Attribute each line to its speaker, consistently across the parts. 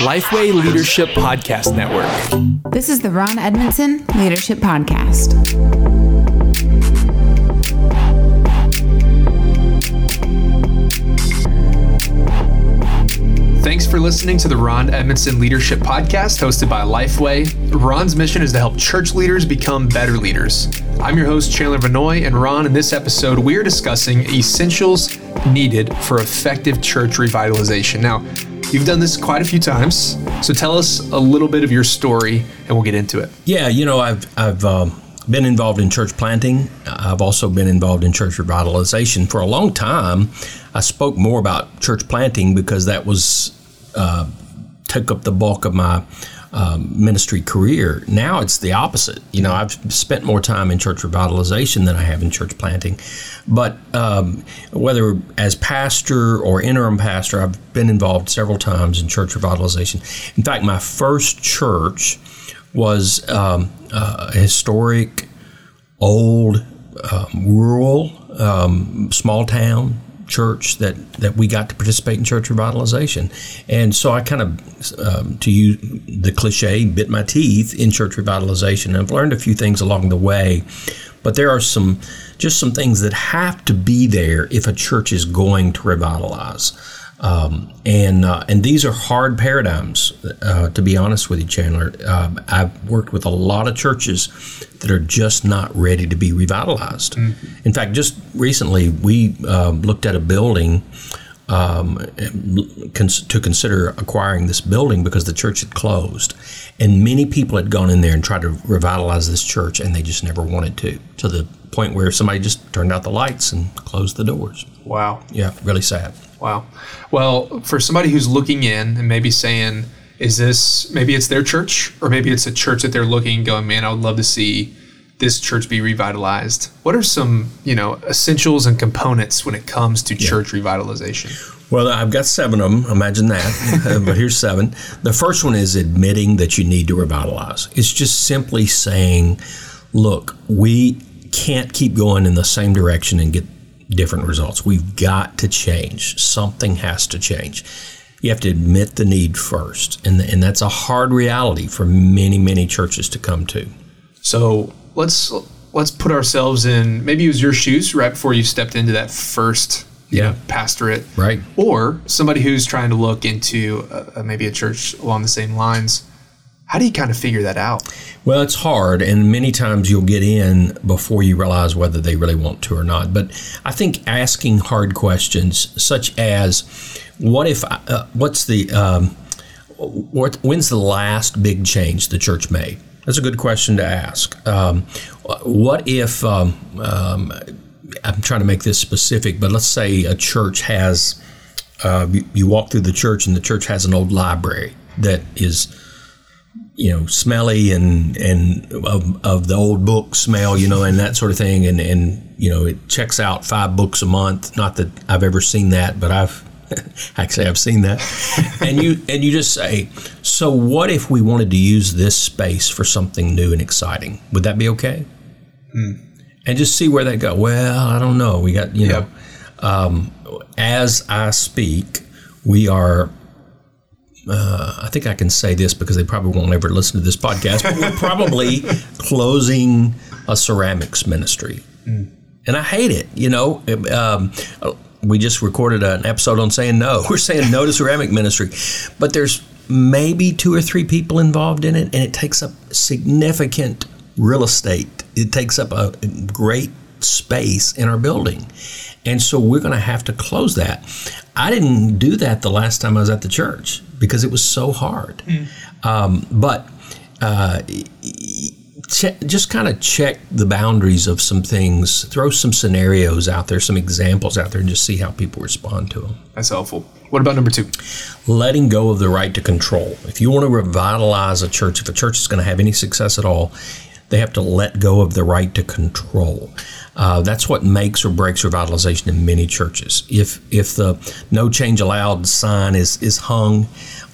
Speaker 1: Lifeway Leadership Podcast Network.
Speaker 2: This is the Ron Edmondson Leadership Podcast.
Speaker 1: Thanks for listening to the Ron Edmondson Leadership Podcast hosted by Lifeway. Ron's mission is to help church leaders become better leaders. I'm your host, Chandler Vannoy, and Ron, in this episode, we're discussing essentials needed for effective church revitalization. Now, you've done this quite a few times, so tell us a little bit of your story and we'll get into it.
Speaker 3: Yeah, you know, I've, I've, um, been involved in church planting. I've also been involved in church revitalization. For a long time, I spoke more about church planting because that was uh, took up the bulk of my um, ministry career. Now it's the opposite. You know, I've spent more time in church revitalization than I have in church planting. But um, whether as pastor or interim pastor, I've been involved several times in church revitalization. In fact, my first church was um, a historic, old, um, rural, um, small town church that, that we got to participate in church revitalization. And so I kind of, um, to use the cliche, bit my teeth in church revitalization. And I've learned a few things along the way, but there are some, just some things that have to be there if a church is going to revitalize. Um, and uh, and these are hard paradigms, uh, to be honest with you, Chandler. Uh, I've worked with a lot of churches that are just not ready to be revitalized. Mm-hmm. In fact, just recently we um, looked at a building um, to consider acquiring this building because the church had closed, and many people had gone in there and tried to revitalize this church, and they just never wanted to. To the point where somebody just turned out the lights and closed the doors.
Speaker 1: Wow.
Speaker 3: Yeah, really sad.
Speaker 1: Wow. Well, for somebody who's looking in and maybe saying, is this maybe it's their church or maybe it's a church that they're looking going, man, I would love to see this church be revitalized. What are some, you know, essentials and components when it comes to yeah. church revitalization?
Speaker 3: Well, I've got seven of them. Imagine that. but here's seven. The first one is admitting that you need to revitalize. It's just simply saying, look, we can't keep going in the same direction and get different results. We've got to change. Something has to change. You have to admit the need first, and and that's a hard reality for many many churches to come to.
Speaker 1: So let's let's put ourselves in. Maybe it was your shoes right before you stepped into that first yeah. Know, pastorate,
Speaker 3: right?
Speaker 1: Or somebody who's trying to look into a, maybe a church along the same lines. How do you kind of figure that out?
Speaker 3: Well, it's hard, and many times you'll get in before you realize whether they really want to or not. But I think asking hard questions, such as, "What if? Uh, what's the? Um, what, when's the last big change the church made?" That's a good question to ask. Um, what if? Um, um I'm trying to make this specific, but let's say a church has. Uh, you, you walk through the church, and the church has an old library that is you know, smelly and and of, of the old book smell, you know, and that sort of thing, and and you know, it checks out five books a month. Not that I've ever seen that, but I've actually I've seen that. and you and you just say, so what if we wanted to use this space for something new and exciting? Would that be okay? Hmm. And just see where that go. Well, I don't know. We got you yep. know, um, as I speak, we are uh, I think I can say this because they probably won't ever listen to this podcast, but we're probably closing a ceramics ministry. Mm. And I hate it. You know, um, we just recorded an episode on saying no. We're saying no to ceramic ministry, but there's maybe two or three people involved in it, and it takes up significant real estate. It takes up a great space in our building. And so we're going to have to close that. I didn't do that the last time I was at the church because it was so hard. Mm. Um, but uh, just kind of check the boundaries of some things, throw some scenarios out there, some examples out there, and just see how people respond to them.
Speaker 1: That's helpful. What about number two?
Speaker 3: Letting go of the right to control. If you want to revitalize a church, if a church is going to have any success at all, they have to let go of the right to control. Uh, that's what makes or breaks revitalization in many churches. If if the no change allowed sign is is hung,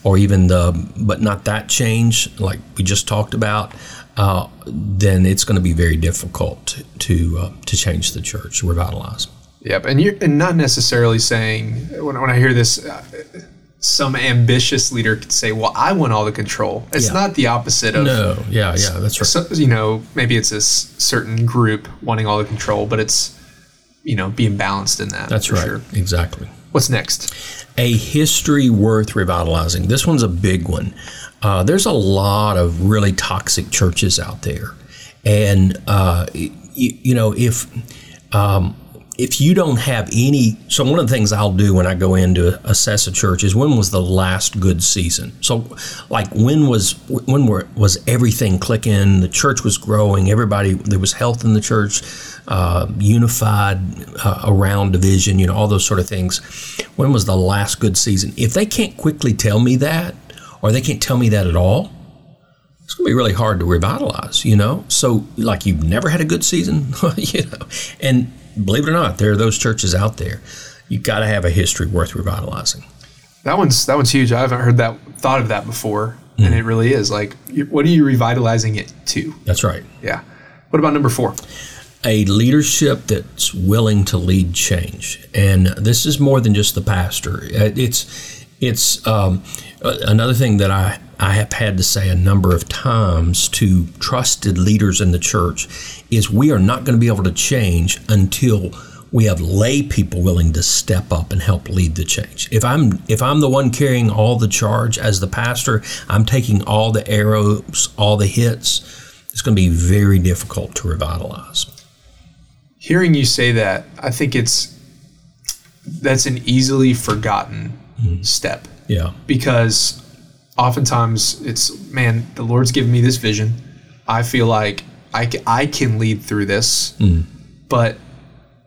Speaker 3: or even the but not that change, like we just talked about, uh, then it's going to be very difficult to uh, to change the church, revitalize.
Speaker 1: Yep, and you're and not necessarily saying when, when I hear this, some ambitious leader could say, "Well, I want all the control." It's
Speaker 3: Yeah.
Speaker 1: not the opposite of
Speaker 3: No, yeah, yeah, that's right.
Speaker 1: so, you know, maybe it's a s- certain group wanting all the control, but it's you know being balanced in that.
Speaker 3: That's
Speaker 1: for
Speaker 3: right.
Speaker 1: sure.
Speaker 3: Exactly.
Speaker 1: What's next?
Speaker 3: A history worth revitalizing. This one's a big one. Uh, there's a lot of really toxic churches out there, and uh, y- you, know if um, if you don't have any, so one of the things I'll do when I go in to assess a church is when was the last good season. So, like when was when were, was everything clicking? The church was growing. Everybody there was health in the church, uh, unified uh, around division. You know all those sort of things. When was the last good season? If they can't quickly tell me that, or they can't tell me that at all, it's going to be really hard to revitalize, you know? So, like, you've never had a good season, you know? And believe it or not, there are those churches out there. You've got to have a history worth revitalizing.
Speaker 1: That one's that one's huge. I haven't heard that thought of that before, and it really is. Like, what are you revitalizing it to?
Speaker 3: That's right.
Speaker 1: Yeah. What about number four?
Speaker 3: A leadership that's willing to lead change. And this is more than just the pastor. Uh, It's, it's um, another thing that I, I have had to say a number of times to trusted leaders in the church is we are not going to be able to change until we have lay people willing to step up and help lead the change. If I'm if I'm the one carrying all the charge as the pastor, I'm taking all the arrows, all the hits. It's going to be very difficult to revitalize.
Speaker 1: Hearing you say that, I think it's that's an easily forgotten mm-hmm. step
Speaker 3: Yeah.
Speaker 1: because oftentimes it's man, the Lord's given me this vision. I feel like I, I can lead through this, mm. but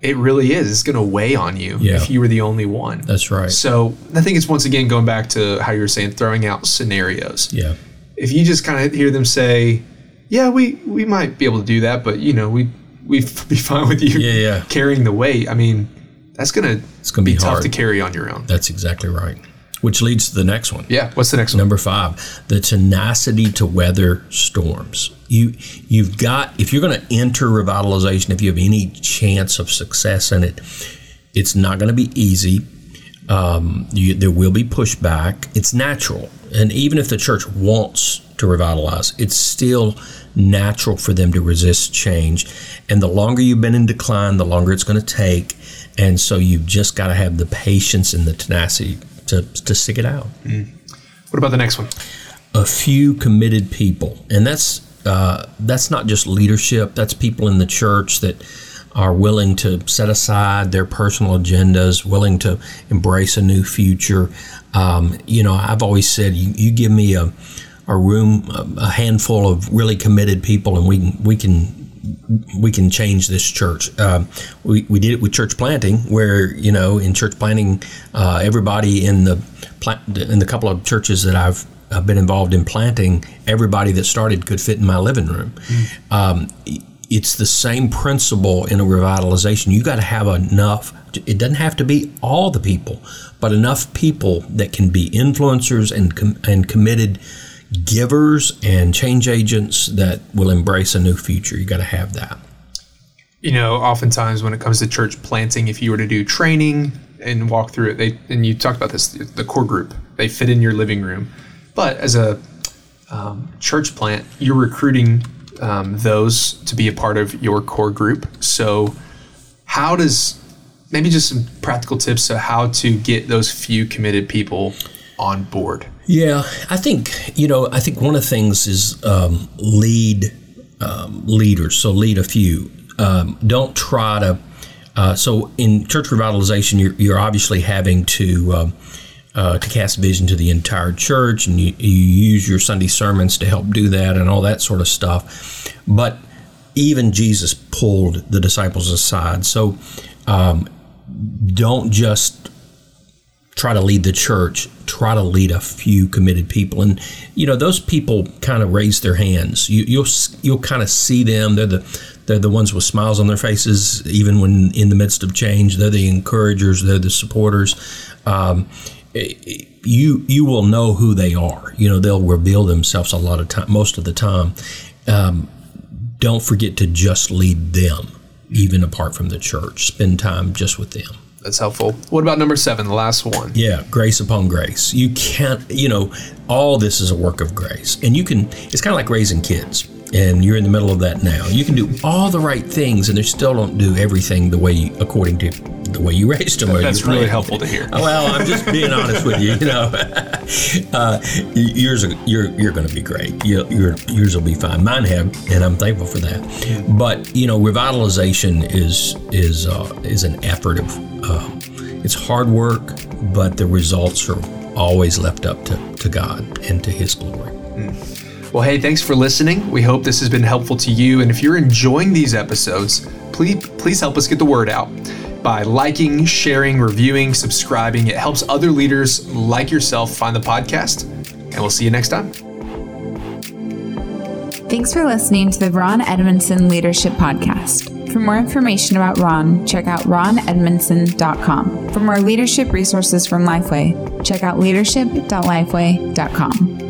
Speaker 1: it really is. It's going to weigh on you
Speaker 3: Yeah.
Speaker 1: if you were the only one.
Speaker 3: That's right.
Speaker 1: So I think it's once again going back to how you were saying, throwing out scenarios.
Speaker 3: Yeah.
Speaker 1: If you just kind of hear them say, "Yeah, we we might be able to do that," but you know, we we'd be fine with you
Speaker 3: Yeah, yeah.
Speaker 1: carrying the weight. I mean, that's gonna
Speaker 3: It's going to be,
Speaker 1: tough
Speaker 3: hard.
Speaker 1: to carry on your own.
Speaker 3: That's exactly right. Which leads to the next one.
Speaker 1: Yeah. What's the next one?
Speaker 3: Number five, the tenacity to weather storms. You you've got if you're going to enter revitalization, if you have any chance of success in it, it's not going to be easy. Um, you, there will be pushback. It's natural, and even if the church wants to revitalize, it's still natural for them to resist change. And the longer you've been in decline, the longer it's going to take. And so you've just got to have the patience and the tenacity to, to stick it out
Speaker 1: What about the next one?
Speaker 3: a few committed people, and that's uh, that's not just leadership. That's people in the church that are willing to set aside their personal agendas, willing to embrace a new future. Um, you know, I've always said, you, you give me a a room, a, a handful of really committed people, and we can we can we can change this church. Um, we, we did it with church planting, where you know in church planting, uh, everybody in the pla- in the couple of churches that I've uh, been involved in planting, everybody that started could fit in my living room. Um, it's the same principle in a revitalization. You got to have enough. It doesn't have to be all the people, but enough people that can be influencers and com- and committed givers and change agents that will embrace a new future. You got to have that.
Speaker 1: You know, oftentimes when it comes to church planting, if you were to do training and walk through it, they and you talked about this, the core group, they fit in your living room. But as a um, church plant, you're recruiting um, those to be a part of your core group. So, how does maybe just some practical tips of how to get those few committed people on board?
Speaker 3: Yeah, I think you know. I think one of the things is um, lead um, leaders. So lead a few. Um, don't try to. Uh, so in church revitalization, you're, you're obviously having to um, uh, to cast vision to the entire church, and you, you use your Sunday sermons to help do that, and all that sort of stuff. But even Jesus pulled the disciples aside. So um, don't just try to lead the church try to lead a few committed people. And you know those people kind of raise their hands. You, you'll you'll kind of see them. They're the they're the ones with smiles on their faces even when in the midst of change. They're the encouragers. They're the supporters. Um, you you will know who they are. You know they'll reveal themselves a lot of time most of the time. Um, don't forget to just lead them even apart from the church. Spend time just with them
Speaker 1: That's helpful. What about number seven, the last one?
Speaker 3: Yeah, grace upon grace. You can't, you know, all this is a work of grace. And you can, it's kind of like raising kids. And you're in the middle of that now. You can do all the right things, and they still don't do everything the way, according to the way you raised them.
Speaker 1: That's really helpful to hear.
Speaker 3: well, I'm just being honest with you. You know, uh, yours are, you're you're going to be great. You, your yours will be fine. Mine have, and I'm thankful for that. But you know, revitalization is is uh, is an effort of uh, it's hard work, but the results are always left up to, to God and to His glory.
Speaker 1: Well, hey, thanks for listening. We hope this has been helpful to you. And if you're enjoying these episodes, please please help us get the word out by liking, sharing, reviewing, subscribing. It helps other leaders like yourself find the podcast. And we'll see you next time.
Speaker 2: Thanks for listening to the Ron Edmondson Leadership Podcast. For more information about Ron, check out ronedmondson.com. For more leadership resources from Lifeway, check out leadership.lifeway.com.